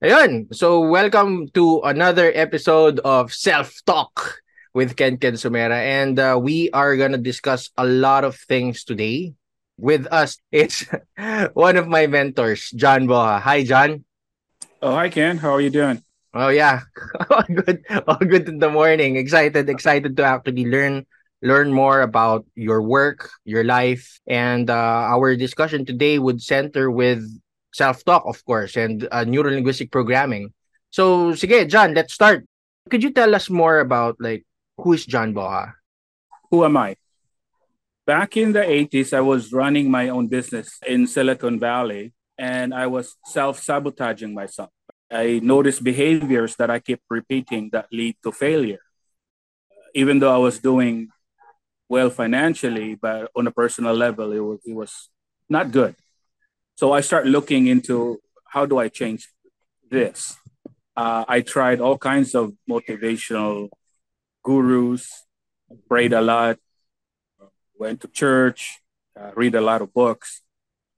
Ayun. So, welcome to another episode of Self Talk with Ken Ken Sumera. And uh, we are going to discuss a lot of things today. With us is one of my mentors, John Boja. Hi, John. Oh, hi, Ken. How are you doing? Oh, yeah. all good. All good in the morning. Excited, excited to actually learn learn more about your work, your life, and uh, our discussion today would center with self-talk, of course, and uh, neuro-linguistic programming. So, sige, John, let's start. Could you tell us more about like who is John Boja? Who am I? Back in the 80s, I was running my own business in Silicon Valley and I was self-sabotaging myself. I noticed behaviors that I kept repeating that lead to failure. Even though I was doing well financially, but on a personal level, it was, it was not good. So I start looking into how do I change this. Uh, I tried all kinds of motivational gurus, prayed a lot, went to church, uh, read a lot of books,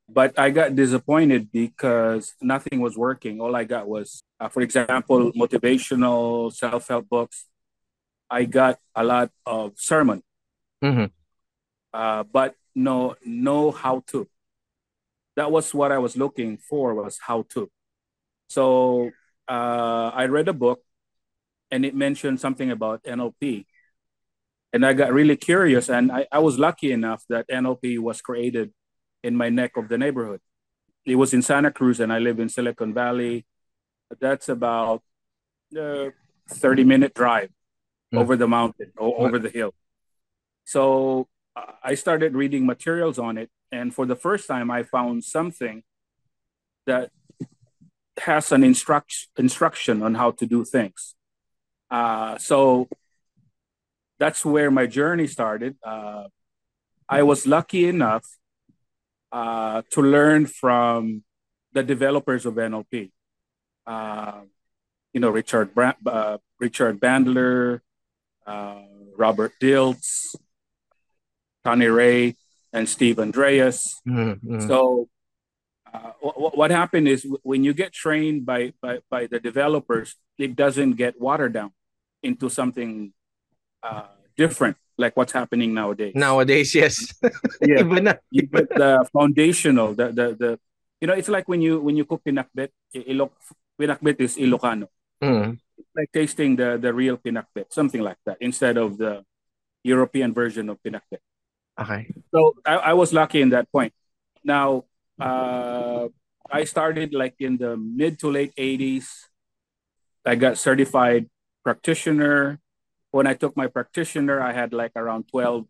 but I got disappointed because nothing was working. All I got was, uh, for example, motivational self-help books. I got a lot of sermon, mm-hmm. uh, but no, no how to that was what I was looking for was how to. So uh, I read a book and it mentioned something about NLP. And I got really curious and I, I was lucky enough that NLP was created in my neck of the neighborhood. It was in Santa Cruz and I live in Silicon Valley. That's about a uh, 30 minute drive mm. over the mountain or over the hill. So uh, I started reading materials on it and for the first time, I found something that has an instruct, instruction on how to do things. Uh, so that's where my journey started. Uh, I was lucky enough uh, to learn from the developers of NLP. Uh, you know, Richard Brand, uh, Richard Bandler, uh, Robert Dilts, Tony Ray, and Steve Andreas. Mm-hmm. So uh, w- what happened is when you get trained by, by, by the developers, it doesn't get watered down into something uh, different like what's happening nowadays. Nowadays, yes. yeah, you get the foundational, the, the the you know, it's like when you when you cook pinakbet, ilok pinakbet is Ilocano. Mm. like tasting the the real pinakbet, something like that, instead of the European version of pinakbet. Okay. So I, I was lucky in that point. Now, uh, I started like in the mid to late 80s. I got certified practitioner. When I took my practitioner, I had like around 12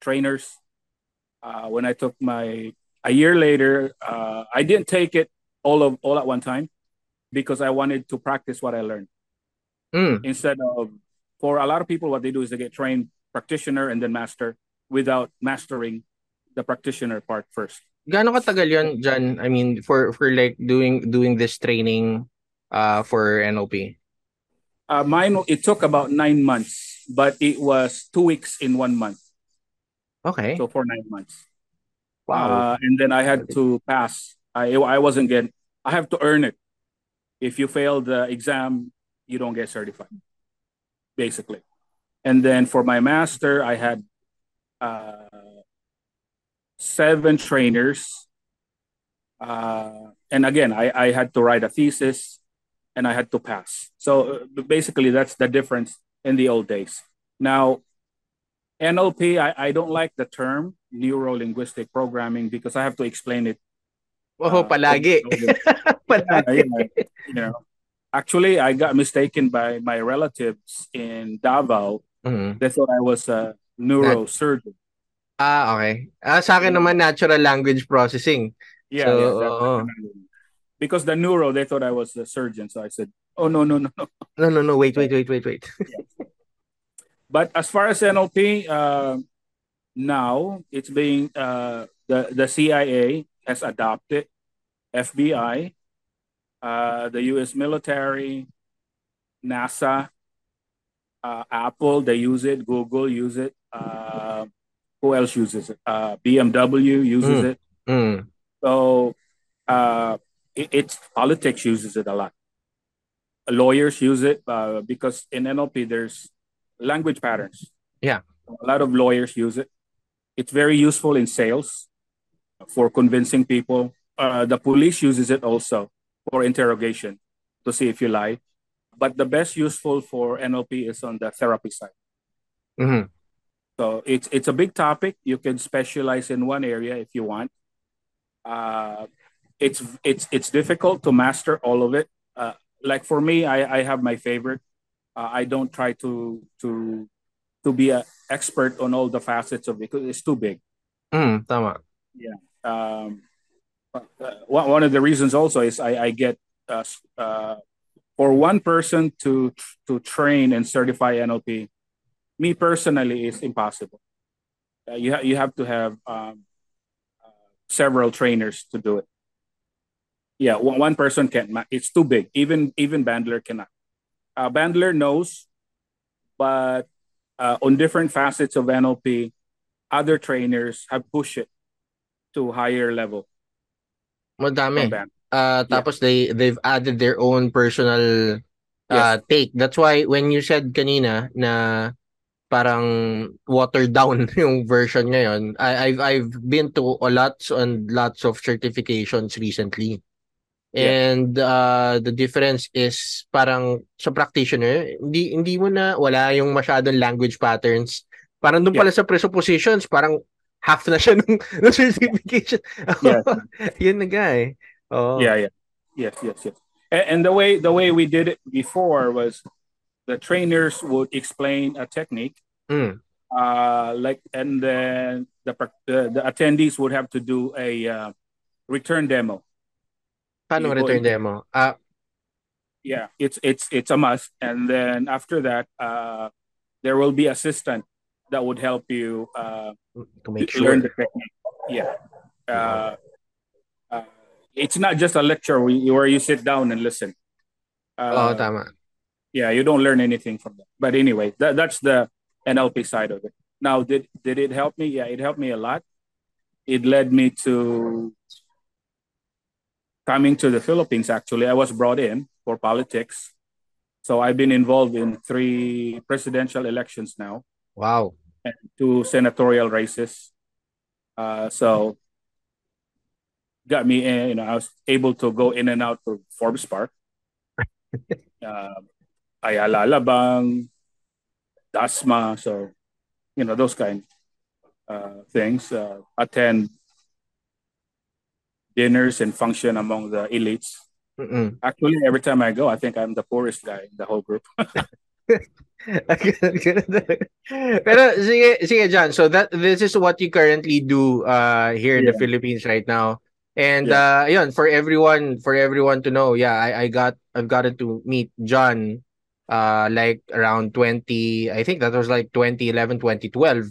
trainers. Uh, when I took my a year later, uh, I didn't take it all of all at one time because I wanted to practice what I learned. Mm. Instead of for a lot of people, what they do is they get trained practitioner and then master without mastering the practitioner part first. Gaano katagal 'yon, John? I mean, for for like doing doing this training uh for NLP. Uh mine it took about 9 months, but it was 2 weeks in 1 month. Okay. So for 9 months. Wow. Uh, and then I had to pass. I I wasn't getting I have to earn it. If you fail the exam, you don't get certified. Basically. And then for my master, I had uh, seven trainers. Uh, and again, I, I had to write a thesis and I had to pass. So uh, basically, that's the difference in the old days. Now, NLP, I, I don't like the term neuro linguistic programming because I have to explain it. Oh, uh, palagi. palagi. Yeah, you know, actually, I got mistaken by my relatives in Davao. Mm-hmm. They thought I was a neurosurgeon. Ah, okay. Ah, sa akin naman natural language processing. Yeah, so, yeah uh, because the neuro they thought I was a surgeon, so I said, "Oh no, no, no, no, no, no, no, wait, wait, wait, wait, wait." yeah. But as far as NLP, uh, now it's being uh, the the CIA has adopted, FBI, uh, the U.S. military, NASA, uh, Apple, they use it. Google use it. Uh, who else uses it? Uh, BMW uses mm. it. Mm. So uh, it, it's politics uses it a lot. lawyers use it uh, because in NLP there's language patterns. Yeah. A lot of lawyers use it. It's very useful in sales for convincing people. Uh, the police uses it also for interrogation to see if you lie. But the best useful for NLP is on the therapy side. Mm-hmm. So it's it's a big topic. You can specialize in one area if you want. Uh, it's it's it's difficult to master all of it. Uh, like for me, I, I have my favorite. Uh, I don't try to to to be an expert on all the facets of it because it's too big. Mm, tama. Yeah. Um, uh, one of the reasons also is I, I get uh, uh, for one person to to train and certify NLP, me personally is impossible. Uh, you ha- you have to have um, uh, several trainers to do it. Yeah, one, one person can't. It's too big. Even even Bandler cannot. Uh, Bandler knows, but uh, on different facets of NLP, other trainers have pushed it to higher level. Madami. Uh, tapos yeah. they they've added their own personal uh, yes. take. That's why when you said kanina na parang watered down yung version ngayon, I, I've I've been to a lots and lots of certifications recently. And uh, the difference is parang sa practitioner, hindi hindi mo na wala yung masyadong language patterns. Parang doon yeah. pala sa presuppositions, parang half na siya nung, nung certification. Yeah. Yun na guy. Oh. Yeah, yeah. Yes, yes, yes. And, and the way the way we did it before was the trainers would explain a technique. Mm. Uh, like and then the, the the attendees would have to do a uh, return demo Paano return demo? Uh, yeah, it's it's it's a must. And then after that, uh, there will be assistant that would help you uh, to make sure. learn the technique. Yeah. Uh, uh, it's not just a lecture where you, where you sit down and listen. Uh, oh, tama. Yeah, you don't learn anything from that. But anyway, that, that's the NLP side of it. Now, did did it help me? Yeah, it helped me a lot. It led me to coming to the Philippines, actually, I was brought in for politics. So I've been involved in three presidential elections now. Wow. And two senatorial races. Uh, so got me in, you know, I was able to go in and out of Forbes Park. uh, Ayala Alabang, Dasma, so, you know, those kind uh, things. Uh, attend dinners and function among the elites. Mm-mm. Actually, every time I go, I think I'm the poorest guy in the whole group. Pero sige, sige John, so that this is what you currently do uh here in yeah. the Philippines right now. And yeah. uh yun, for everyone for everyone to know, yeah, I, I got I've gotten to meet John uh like around 20 I think that was like 2011 2012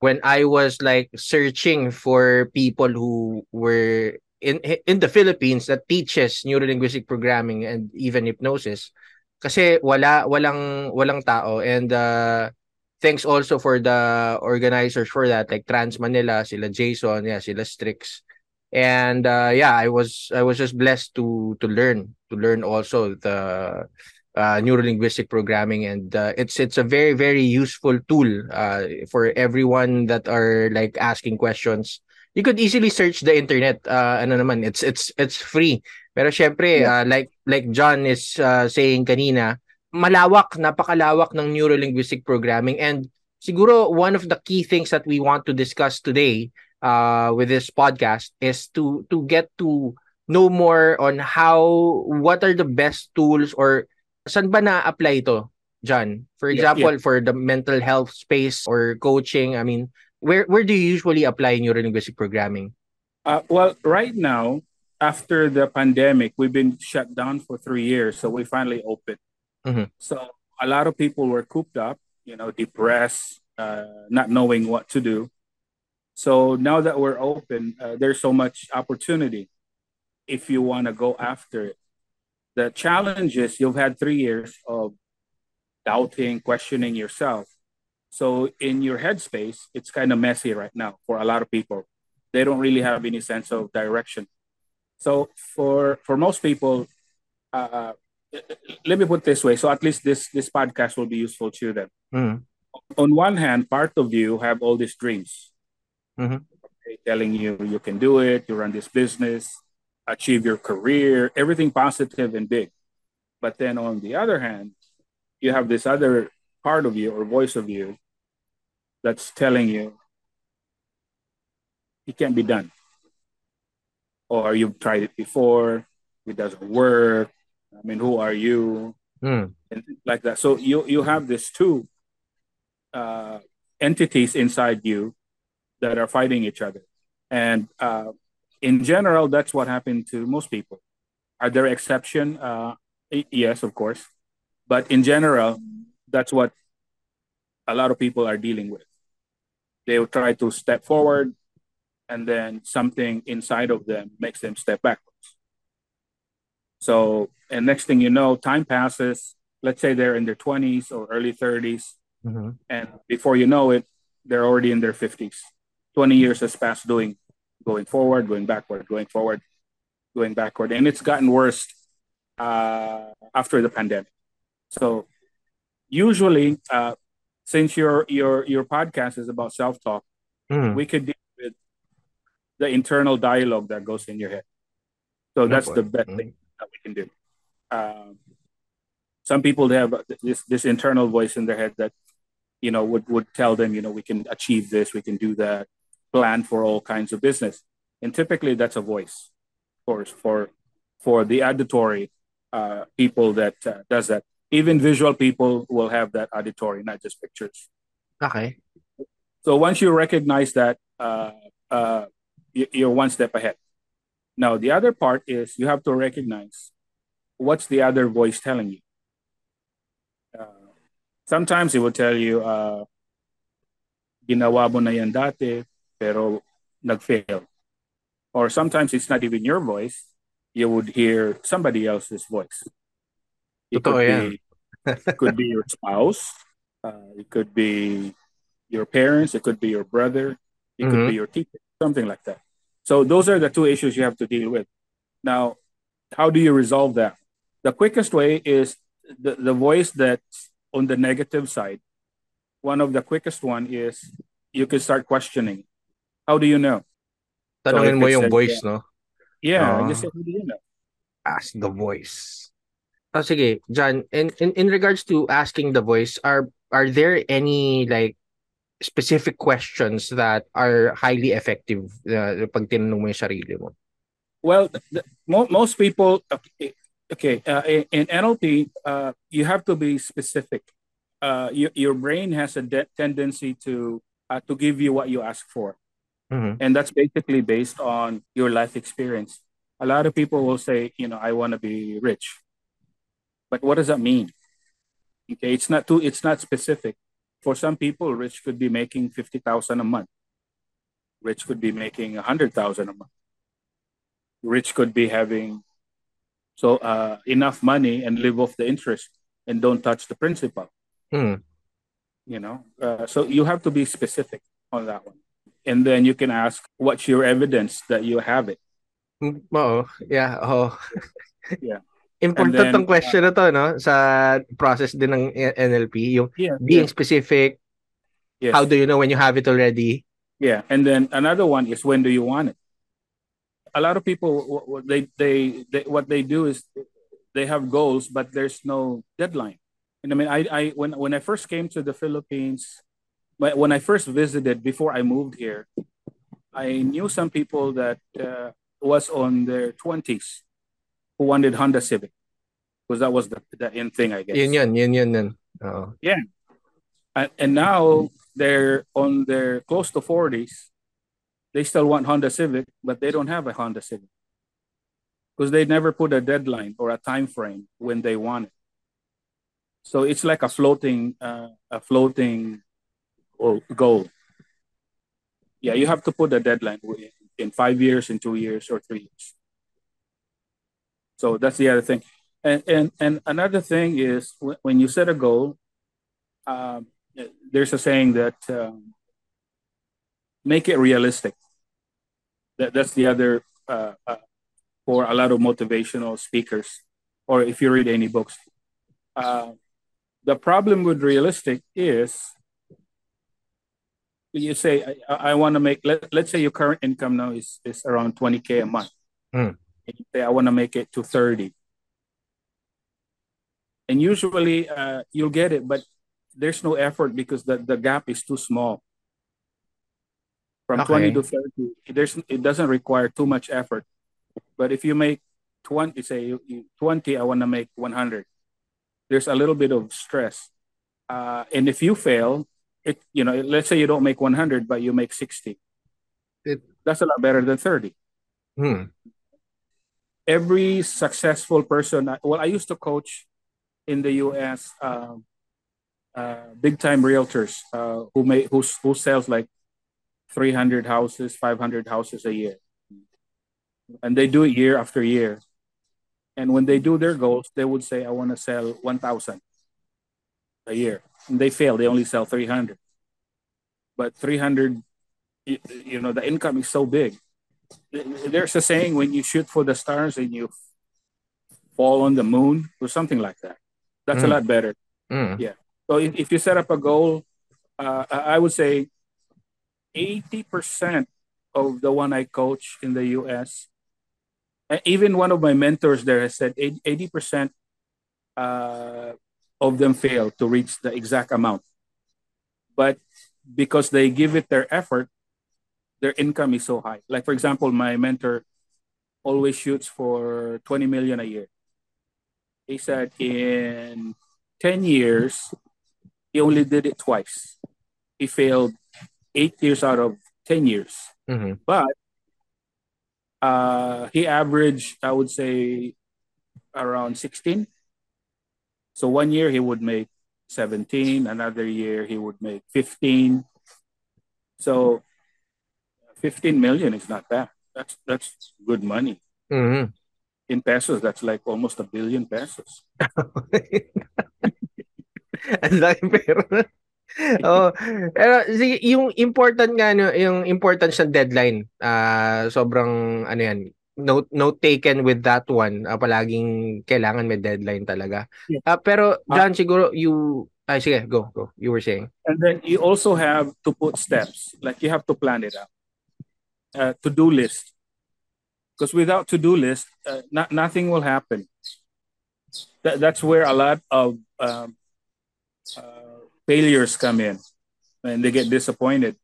when I was like searching for people who were in in the Philippines that teaches neurolinguistic programming and even hypnosis. Kasi wala walang walang tao. And uh, thanks also for the organizers for that like Trans Manila sila Jason yeah sila Strix. And uh, yeah I was I was just blessed to to learn to learn also the uh, neurolinguistic programming and uh, it's it's a very very useful tool uh, for everyone that are like asking questions. You could easily search the internet uh, ano naman it's it's it's free. Pero syempre yeah. uh, like like John is uh, saying kanina malawak napakalawak ng neurolinguistic programming. And siguro one of the key things that we want to discuss today uh, with this podcast is to to get to know more on how what are the best tools or saan ba na-apply ito John for example yeah, yeah. for the mental health space or coaching I mean where where do you usually apply in neurolinguistic programming? Uh, well, right now, after the pandemic, we've been shut down for three years, so we finally opened. Mm-hmm. So a lot of people were cooped up, you know, depressed, uh, not knowing what to do. So now that we're open, uh, there's so much opportunity if you want to go after it. The challenge is you've had three years of doubting, questioning yourself. So in your headspace, it's kind of messy right now for a lot of people. They don't really have any sense of direction. So for for most people, uh, let me put it this way. So at least this this podcast will be useful to them. Mm. On one hand, part of you have all these dreams, Mhm. telling you you can do it, you run this business, achieve your career, everything positive and big. But then on the other hand, you have this other part of you or voice of you that's telling you it can't be done. Or you've tried it before, it doesn't work. I mean, who are you? Mm. And like that. So you you have these two uh, entities inside you that are fighting each other. And uh, in general, that's what happened to most people. Are there exception? Uh, yes, of course. But in general, that's what a lot of people are dealing with. They will try to step forward, and then something inside of them makes them step backwards. So, and next thing you know, time passes. Let's say they're in their 20s or early 30s, Mhm. and before you know it, they're already in their 50s. 20 years has passed doing going forward, going backward, going forward, going backward. And it's gotten worse uh, after the pandemic. So usually, uh, since your your your podcast is about self-talk, Mm. we could deal with the internal dialogue that goes in your head. So that's the best Mm. thing that we can do. Um, some people they have this this internal voice in their head that you know would would tell them you know we can achieve this, we can do that, plan for all kinds of business, and typically that's a voice, of course, for for the auditory uh, people that uh, does that. Even visual people will have that auditory, not just pictures. Okay. So once you recognize that, uh, uh, you- you're one step ahead. Now the other part is you have to recognize what's the other voice telling you. Uh, sometimes it will tell you, uh, ginawa mo na yan dati, pero nag-fail. Or sometimes it's not even your voice. You would hear somebody else's voice. It Totoo could yan. be, could be your spouse. Uh, it could be your parents. It could be your brother. It could be Mhm. your teacher. Something like that. So those are the two issues you have to deal with. Now, how do you resolve that? The quickest way is the, the voice that's on the negative side. One of the quickest one is you can start questioning. How do you know? Tanungin if mo yung voice, no? Yeah, Ah. just say, how do you know? Ask the voice. Oh, sige, John, in, in, in regards to asking the voice, are are there any like specific questions that are highly effective uh, pag tinanong mo yung sarili mo? Well, th- th- mo- most people, okay, okay uh, in, in NLP, uh, you have to be specific. Uh, your, your brain has a de- tendency to uh, to give you what you ask for, Mhm. and that's basically based on your life experience. A lot of people will say, you know, I want to be rich, but what does that mean? Okay, it's not too, it's not specific. For some people, rich could be making fifty thousand a month. Rich could be making a hundred thousand a month rich could be having so uh, enough money and live off the interest and don't touch the principal Hmm. you know uh, so you have to be specific on that one and then you can ask what's your evidence that you have it mm, Oo. Yeah, oh Yeah. Important then, tong question uh, na to, no? Sa process din ng NLP, yung yeah being specific, yes. how do you know when you have it already? yeah and then another one is when do you want it a lot of people they, they they what they do is they have goals but there's no deadline and i mean i i when when i first came to the philippines when when i first visited before i moved here i knew some people that uh, was on their 20s who wanted honda civic because that was the, the in thing i guess. Yun yun, yun yun yun. Oo. and, and now they're on their close to 40s they still want honda civic but they don't have a honda civic. Because they never put a deadline or a time frame when they want it. So it's like a floating uh, a floating or goal yeah you have to put a deadline in- five years in two years or three years. So that's the other thing. And and, and another thing is when you set a goal um, there's a saying that um, make it realistic. That, that's the other uh, uh, for a lot of motivational speakers, or if you read any books, Uh, the problem with realistic is you say I, I want to make let, let's say your current income now is is around 20k a month. Mm. and you say i want to make it to 30 and usually uh, you'll get it but there's no effort because the, the gap is too small. From Okay. 20 to 30 there's it doesn't require too much effort. But if you make 20 say you, you, 20 i want to make 100 there's a little bit of stress. Uh, and if you fail it you know let's say you don't make 100 but you make 60 It- that's a lot better than 30 Hmm. every successful person well i used to coach in the us um, uh, big time realtors uh, who may who, who sells like 300 houses 500 houses a year. And they do it year after year. And when they do their goals they would say i want to sell 1000 a year and they fail. They only sell 300 but 300 you, you know the income is so big. There's a saying when you shoot for the stars and you fall on the moon or something like that. That's a Mm. lot better. Mm. so if, if you set up a goal uh, i would say 80% of the one i coach in the us even one of my mentors there has said 80% uh, of them fail to reach the exact amount. But because they give it their effort their income is so high. Like for example my mentor always shoots for 20 million a year. He said in 10 years he only did it twice. He failed eight years out of 10 years. Mhm. uh, he averaged, I would say, around 16. So one year he would make 17, another year he would make 15. So 15 million is not bad. That's that's good money. Mhm. In pesos, that's like almost a billion pesos. Ang laki pera. oh, pero sige, yung important nga no, yung importance ng deadline. Ah, sobrang ano yan. Note note taken with that one. Ah, palaging kailangan may deadline talaga. Yeah. Ah, pero John siguro you ay sige, go, go. You were saying. And then you also have to put steps, like you have to plan it out. Uh, to do list. Because without to do list, uh, not, nothing will happen. That, that's where a lot of um, uh, failures come in and they get disappointed.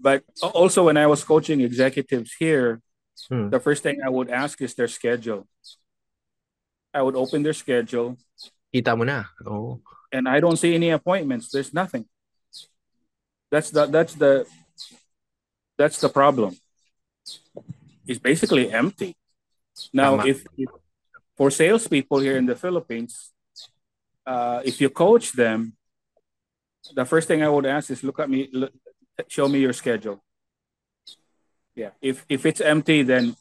But also, when I was coaching executives here, Hmm. the first thing I would ask is their schedule. I would open their schedule Kita mo na. Oh. and I don't see any appointments. There's nothing. That's the that's the that's the problem. It's basically empty. Now, Tama. if, if for salespeople here in the Philippines, uh, if you coach them, the first thing I would ask is look at me, look, show me your schedule. Yeah, if if it's empty, then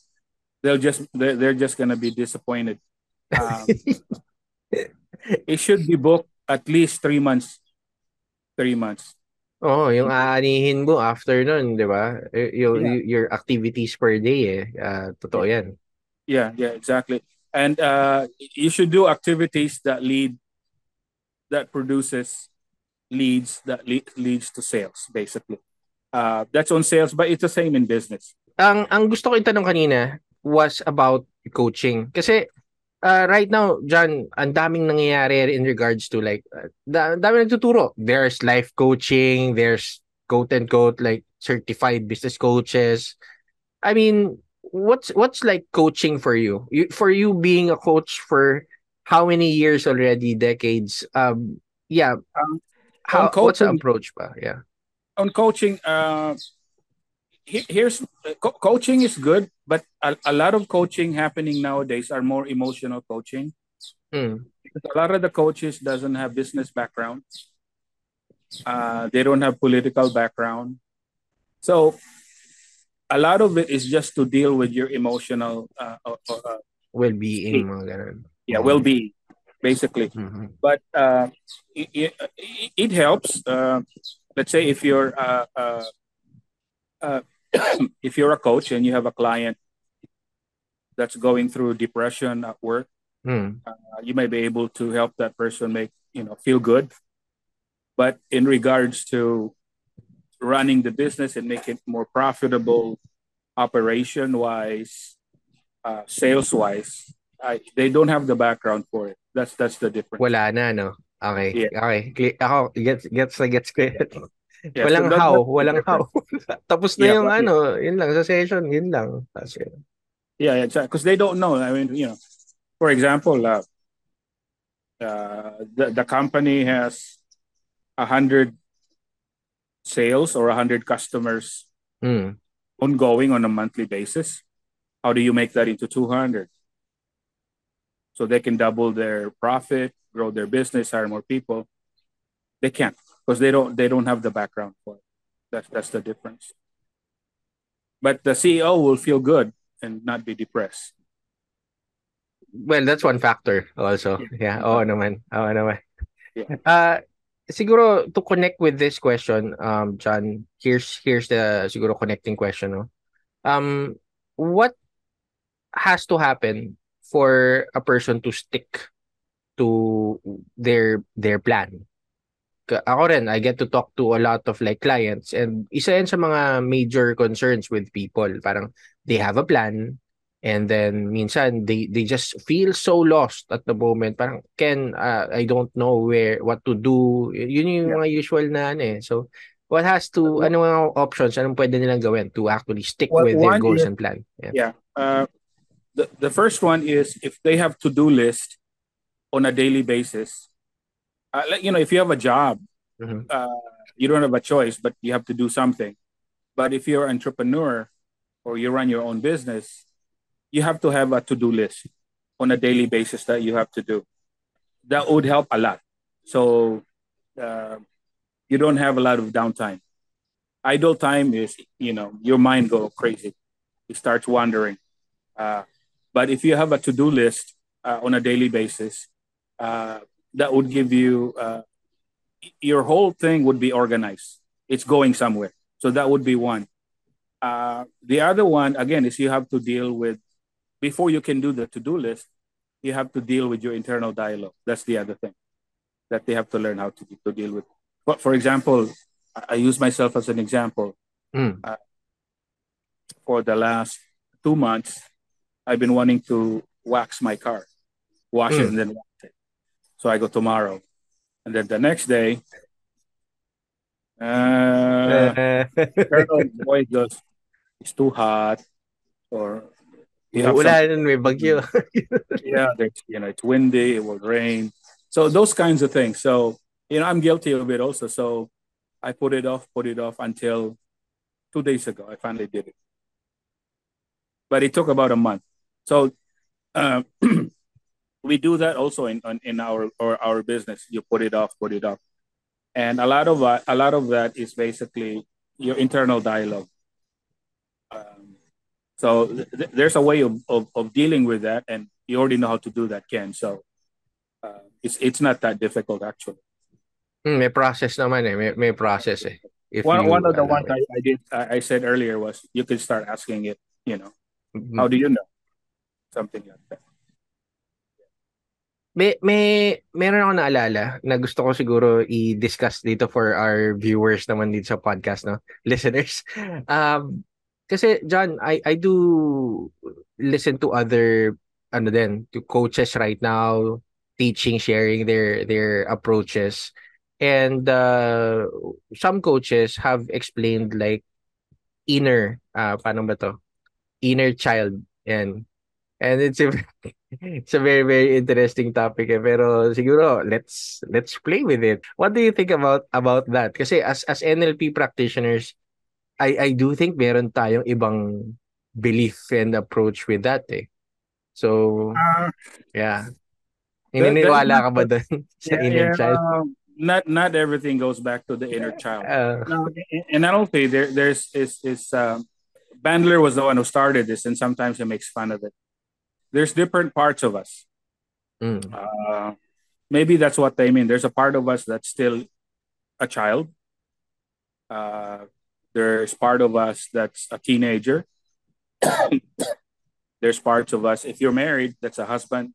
they'll just they're, they're just gonna be disappointed. Um, it should be booked at least three months. Three months. Oh, yung aanihin mo after nun, 'di ba? Y- Yung Yeah. your activities per day eh. Ah, totoo 'yan. Yeah, yeah, exactly. And uh, you should do activities that lead, that produces leads that lead, leads to sales, basically. Uh, that's on sales, but it's the same in business. ang ang gusto ko itanong kanina was about coaching. Kasi uh, right now, John, ang daming nangyayari in regards to like, uh, da, dami nagtuturo. There's life coaching, there's quote and quote like certified business coaches. I mean, what's what's like coaching for you? you for you being a coach for how many years already? Decades. Um, yeah. Um, how on what's the approach ba? Yeah. On coaching, uh, he- here's co- coaching is good, but a, a lot of coaching happening nowadays are more emotional coaching. Mm. a lot of the coaches doesn't have business background uh, they don't have political background so a lot of it is just to deal with your emotional uh, uh, uh, Well-being, yeah well-being basically Mhm. but uh, it, it, it helps uh, let's say if you're uh, uh, uh, if you're a coach and you have a client that's going through depression at work Mm. Uh, you may be able to help that person make you know feel good. But in regards to running the business and make it more profitable, operation wise, uh, sales wise, I, they don't have the background for it. That's that's the difference. Wala na, no? Okay. Yeah. Okay. Cle- Ako, gets, gets na gets ko yun. Yeah, walang so that- how, that's the walang how. Tapos na Yeah, yung but- ano, yun lang, sa session, yun lang. Tapos yun. Yeah, exactly. Because they don't know. I mean, you know, for example, uh, uh, the the company has a hundred sales or a hundred customers Mm. ongoing on a monthly basis. How do you make that into two hundred? So they can double their profit, grow their business, hire more people. They can't because they don't they don't have the background for it. That's that's the difference. But the CEO will feel good and not be depressed. Well, that's one factor also. Yeah, oo naman. Oo naman. Yeah. Uh, siguro to connect with this question, um, John, here's here's the siguro connecting question, no? Um, what has to happen for a person to stick to their their plan? Ako rin, I get to talk to a lot of like clients and isa yan sa mga major concerns with people. Parang they have a plan, And then minsan they they just feel so lost at the moment. Parang Ken, uh, I don't know where what to do. Yun yung Yeah. mga usual na ano eh. So what has to ano mga options anong pwede nilang gawin to actually stick Well, with their goals is- and plan? Yeah. Yeah. Uh, the, the first one is if they have to do list on a daily basis. Uh, like, you know, if you have a job, Mhm. uh, you don't have a choice, but you have to do something. But if you're an entrepreneur or you run your own business, you have to have a to-do list on a daily basis that you have to do. That would help a lot. So uh, you don't have a lot of downtime. Idle time is, you know, your mind go crazy. It starts wandering. Uh, but if you have a to-do list uh, on a daily basis, uh, that would give you uh, your whole thing would be organized. It's going somewhere. So that would be one. Uh, the other one again is you have to deal with before you can do the to-do list. You have to deal with your internal dialogue. That's the other thing that they have to learn how to, to deal with. But for example, I I use myself as an example Mm. for the last two months, I've been wanting to wax my car, wash it Mm. and then wax it. So I go tomorrow, and then the next day, uh, Boy goes, it's too hot, or you Wala some- nun, may bagyo. yeah, you know, it's windy, it will rain. So those kinds of things. So, you know, I'm guilty of it also. So I put it off, put it off until two days ago. I finally did it. But it took about a month. So uh, we do that also in, in, in our or our business. You put it off, put it off. And a lot of uh, a lot of that is basically your internal dialogue. Um, so th- th- there's a way of, of, of dealing with that, and you already know how to do that, Ken. So uh, it's it's not that difficult actually. Hmm, may process naman eh. May, may process eh. If One you one of the ones. I, I did I, I said earlier was you could start asking it. You know, Mhm. how do you know something like that? May, may, meron ako naalala na gusto ko siguro i-discuss dito for our viewers naman dito sa podcast, no? Listeners. Um, kasi, John, I, I do listen to other, ano din, to coaches right now, teaching, sharing their, their approaches. And uh, some coaches have explained like inner, uh, paano ba to? Inner child. Yan. And it's a it's a very very interesting topic eh. pero siguro let's let's play with it. What do you think about about that? Kasi as as NLP practitioners, I I do think meron tayong ibang belief and approach with that eh. So, yeah. Naniniwala ka ba doon sa inner child? um, Not not everything goes back to the inner child. Uh, No, and I don't think there there's is is um, Bandler was the one who started this, and sometimes he makes fun of it. There's different parts of us. mm, Uh, maybe that's what they mean. There's a part of us that's still a child. Uh, there's part of us that's a teenager. there's parts of us, if you're married, that's a husband.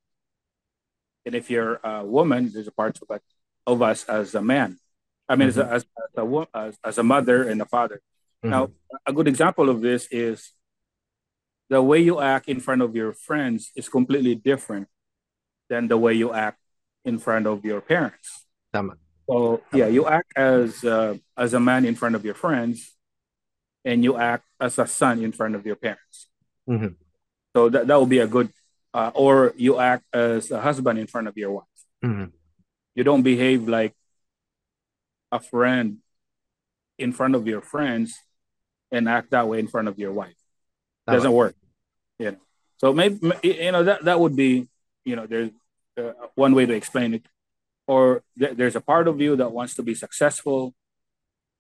And if you're a woman, there's a part of, it, of us as a man. I mean, Mhm. as, a, as, as, a, as, as a mother and a father. Mhm. Now, a good example of this is the way you act in front of your friends is completely different than the way you act in front of your parents. Tama. So yeah, you act as uh, as a man in front of your friends, and you act as a son in front of your parents. Mhm. So that that would be a good, uh, or you act as a husband in front of your wife. Mhm. You don't behave like a friend in front of your friends, and act that way in front of your wife. Tama. Doesn't work. You know. So maybe you know that that would be you know there's uh, one way to explain it. Or th- there's a part of you that wants to be successful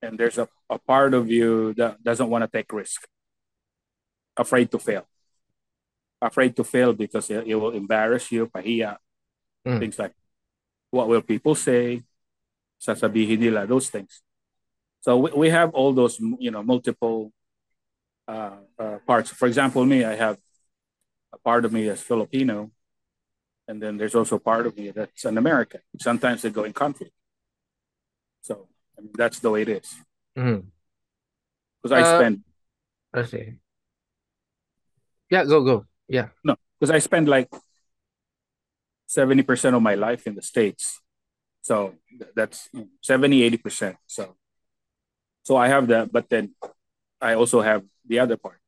and there's a, a part of you that doesn't want to take risk. Afraid to fail. Afraid to fail because it, it will embarrass you pahiya Mm. things like what will people say? Sasabihin nila those things. So we, we have all those you know multiple uh, uh, parts. For example me i have a part of me as filipino and then there's also part of me that's an American. Sometimes they go in conflict. So I mean, that's the way it is. Because I Uh, spend I see. Yeah, go go. Yeah. no, because I spend like seventy percent of my life in the states. So that's 70, 80 percent. So so I have that, but then I also have the other part.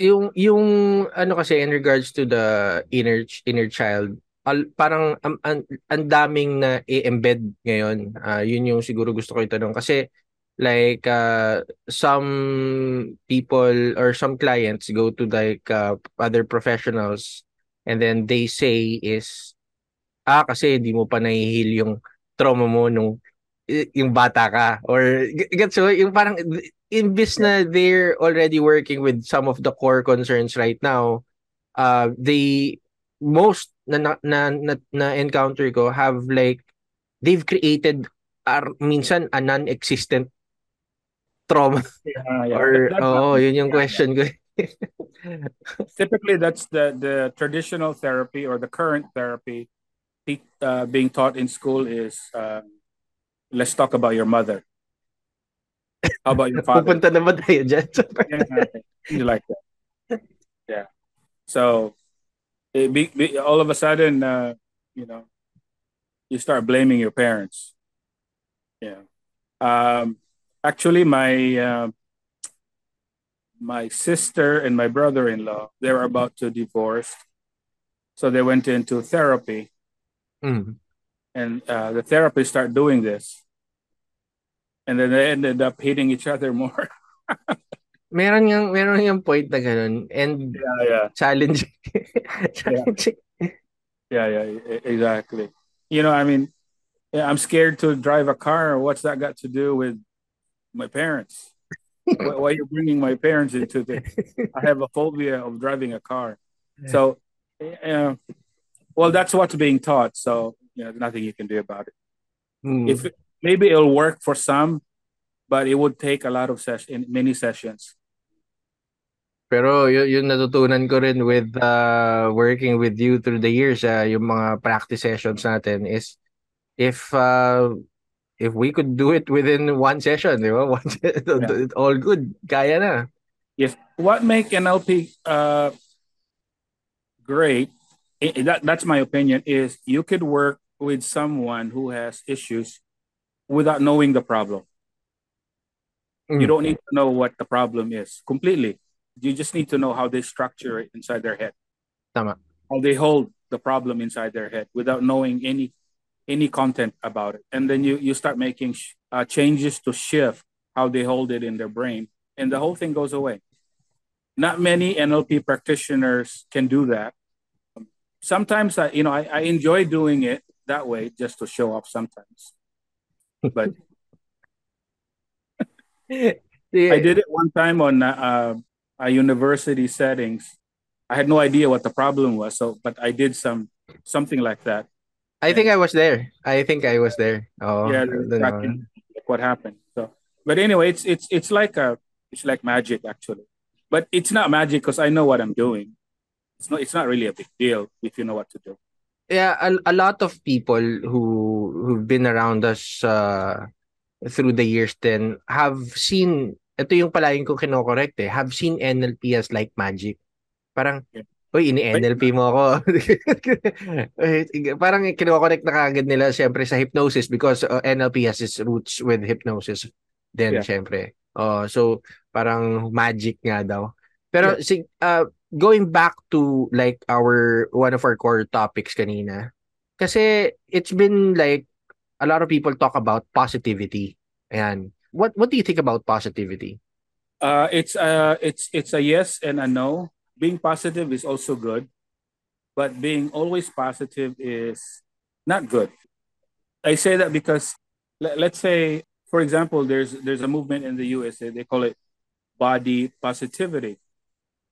Yung yung ano kasi in regards to the inner inner child, al, parang ang ang ang daming na i-embed ngayon. Ah, yun yung siguro gusto ko itanong. Kasi like uh, some people or some clients go to like uh, other professionals and then they say is ah kasi hindi mo pa nahihil yung trauma mo nung yung bata ka. Or gets mo? Yung parang imbis na they're already working with some of the core concerns right now uh they most na na na, na, encounter ko have like they've created are minsan a non-existent trauma. Yeah, or That- that oh yun yung Yeah, question ko. Typically, that's the the traditional therapy or the current therapy uh, being taught in school is um, let's talk about your mother. How about your father? pupunta na ba tayo dyan yeah, things like that. Yeah. So, it be, be, all of a sudden, uh, you know, you start blaming your parents. Yeah. Um, actually, my uh, my sister and my brother-in-law they were about to divorce, so they went into therapy, Mm. and uh, the therapist started doing this, and then they ended up hating each other more. meron yung meron yung point na ganun and yeah, yeah. challenging challenging Yeah, yeah, e- exactly. You know, I mean, I'm scared to drive a car. What's that got to do with my parents? why, why are you bringing my parents into this? I have a phobia of driving a car. So, uh, well, that's what's being taught. So, you know, there's nothing you can do about it. Mm. If maybe it'll work for some, but it would take a lot of session, many sessions. Pero yun, yung natutunan ko rin with uh, working with you through the years, uh, yung mga practice sessions natin is if uh, if we could do it within one session, di ba? One, Yeah. all good, kaya na. Yes. What make NLP uh, great? i- i- that, that's my opinion. Is you could work with someone who has issues without knowing the problem. Mm. You don't need to know what the problem is completely. You just need to know how they structure it inside their head, Tama. how they hold the problem inside their head without knowing any any content about it. And then you you start making sh- uh, changes to shift how they hold it in their brain, and the whole thing goes away. Not many NLP practitioners can do that. Sometimes I, you know, I, I enjoy doing it that way just to show off. Sometimes, but I did it one time on uh, a university settings. I had no idea what the problem was, so but I did some something like that. I think I was there. I think I was there. Oh, yeah, I don't back know. in- like what happened. So, but anyway, it's it's it's like a it's like magic actually, but it's not magic because I know what I'm doing. it's not it's not really a big deal if you know what to do. Yeah, a, a lot of people who who've been around us uh, through the years then have seen ito yung palaging ko kinokorrect eh, have seen NLP as like magic. Parang. Uy, ini-NLP mo ako. Parang kinokorrect na kagad nila siyempre sa hypnosis because uh, NLP has its roots with hypnosis then yeah. siyempre. Uh, so, parang magic nga daw. Pero yeah. si, uh, going back to like our one of our core topics kanina kasi it's been like a lot of people talk about positivity. And what what do you think about positivity? Uh it's uh it's it's a yes and a no. Being positive is also good but being always positive is not good. I say that because let, let's say for example there's there's a movement in the usa they call it body positivity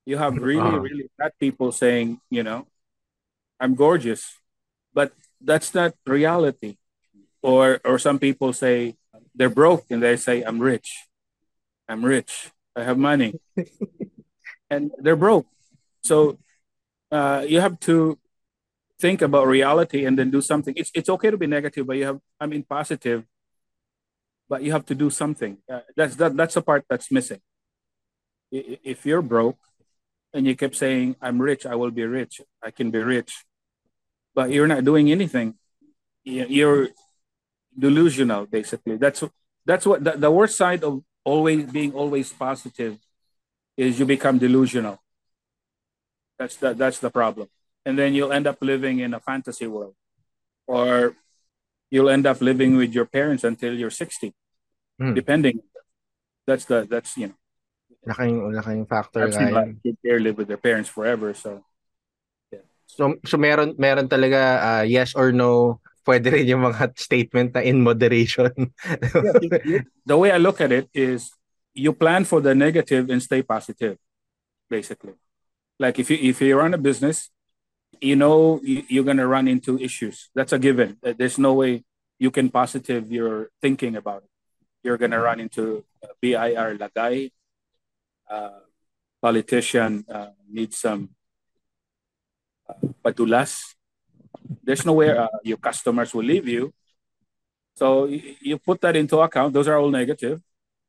you have really, uh-huh. really fat people saying, you know, I'm gorgeous, but that's not reality. Or or some people say they're broke and they say I'm rich. I'm rich. I have money. and they're broke. So uh, you have to think about reality and then do something. It's it's okay to be negative, but you have I mean positive, but you have to do something. Uh, that's that that's the part that's missing. If you're broke, and you kept saying, I'm rich, I will be rich, I can be rich. But you're not doing anything. You're delusional, basically. That's that's what the, the worst side of always being always positive is you become delusional. That's the, that's the problem. And then you'll end up living in a fantasy world. Or you'll end up living with your parents until you're 60. Hmm. Depending. That's the that's you know Laking, laking factor seen like kids there live with their parents forever, so yeah. So so meron meron talaga uh, yes or no pwede rin yung mga statement na in moderation. yeah, the way I look at it is you plan for the negative and stay positive, basically. Like if you if you run a business, you know you're gonna run into issues. That's a given. There's no way you can positive your thinking about it. You're gonna run into BIR lagay, uh, politician uh, needs some uh, padulas. There's nowhere uh, your customers will leave you. So you, you put that into account. Those are all negative.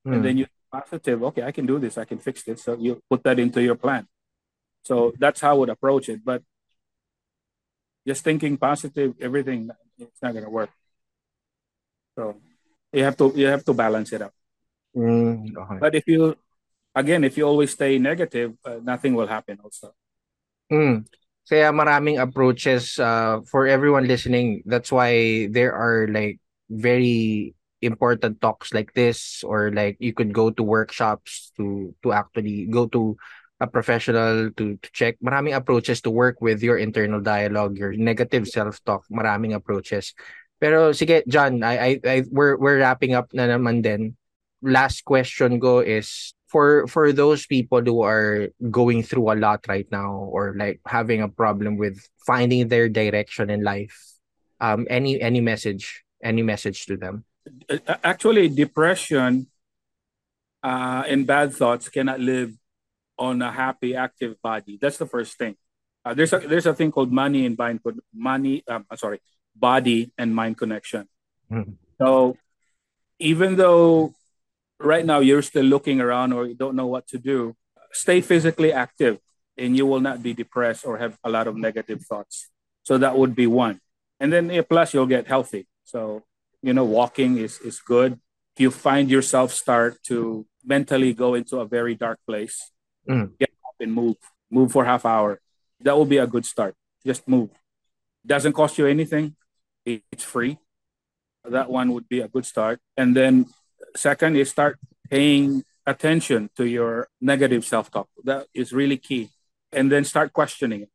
Mm. And then you positive, okay, I can do this. I can fix this. So you put that into your plan. So that's how I would approach it. But just thinking positive, everything, it's not going to work. So you have to you have to balance it out. Mm, okay. But if you again, if you always stay negative, uh, nothing will happen also. Mm. Kaya maraming approaches uh, for everyone listening. That's why there are like very important talks like this or like you could go to workshops to to actually go to a professional to, to check maraming approaches to work with your internal dialogue your negative self-talk maraming approaches pero sige John I I, I we're we're wrapping up na naman din last question go is for for those people who are going through a lot right now or like having a problem with finding their direction in life um any any message any message to them? Actually depression uh, and bad thoughts cannot live on a happy active body. That's the first thing. Uh, there's a there's a thing called money and mind money um, sorry body and mind connection. Mm-hmm. so even though right now you're still looking around or you don't know what to do, stay physically active and you will not be depressed or have a lot of negative thoughts. So that would be one. And then yeah, plus you'll get healthy. So, you know, walking is, is good. If you find yourself start to mentally go into a very dark place, mm. get up and move. Move for half hour. That will be a good start. Just move. Doesn't cost you anything. It's free. That one would be a good start. And then second is start paying attention to your negative self-talk. That is really key. And then start questioning it.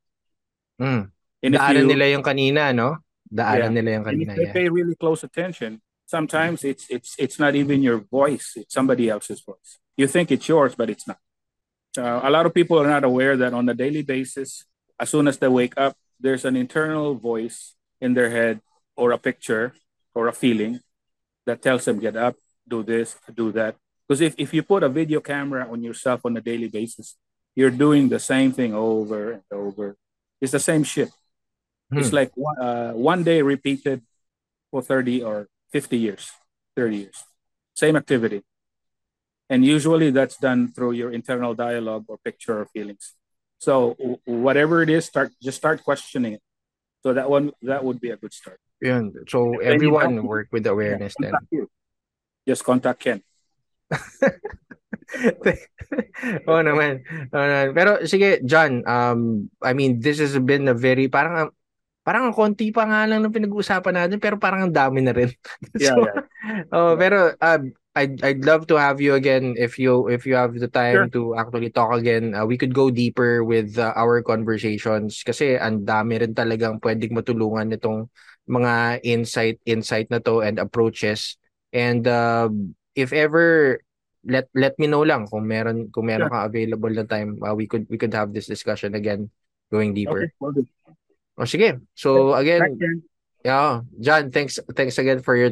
Mm. Daanan you, nila yung kanina, no? Daanan yeah. nila yung kanina. And if they pay really close attention, sometimes it's it's it's not even your voice, it's somebody else's voice. You think it's yours, but it's not. Uh, a lot of people are not aware that on a daily basis, as soon as they wake up, there's an internal voice in their head or a picture or a feeling that tells them get up, do this, do that. Because if, if you put a video camera on yourself on a daily basis, you're doing the same thing over and over. It's the same shit. Hmm. It's like one, uh, one day repeated for 30 or 50 years, 30 years. Same activity. And usually that's done through your internal dialogue or picture or feelings. So whatever it is, start just start questioning it. So that one that would be a good start. Yeah. So everyone work with awareness then. Just contact Ken. Oo naman. Oo naman. Pero sige, John, um, I mean, this has been a very, parang, parang ang konti pa nga lang ng pinag-uusapan natin, pero parang ang dami na rin. Yeah, So, yeah. Oh, pero um, I'd I'd love to have you again if you if you have the time Sure. to actually talk again. Uh, we could go deeper with uh, our conversations kasi ang dami rin talagang pwedeng matulungan nitong mga insight insight na to and approaches. And uh, if ever let let me know lang kung meron kung meron Sure. kang available na time, uh, we could we could have this discussion again going deeper. Okay, will do. O sige. So again, yeah, John, thanks thanks again for your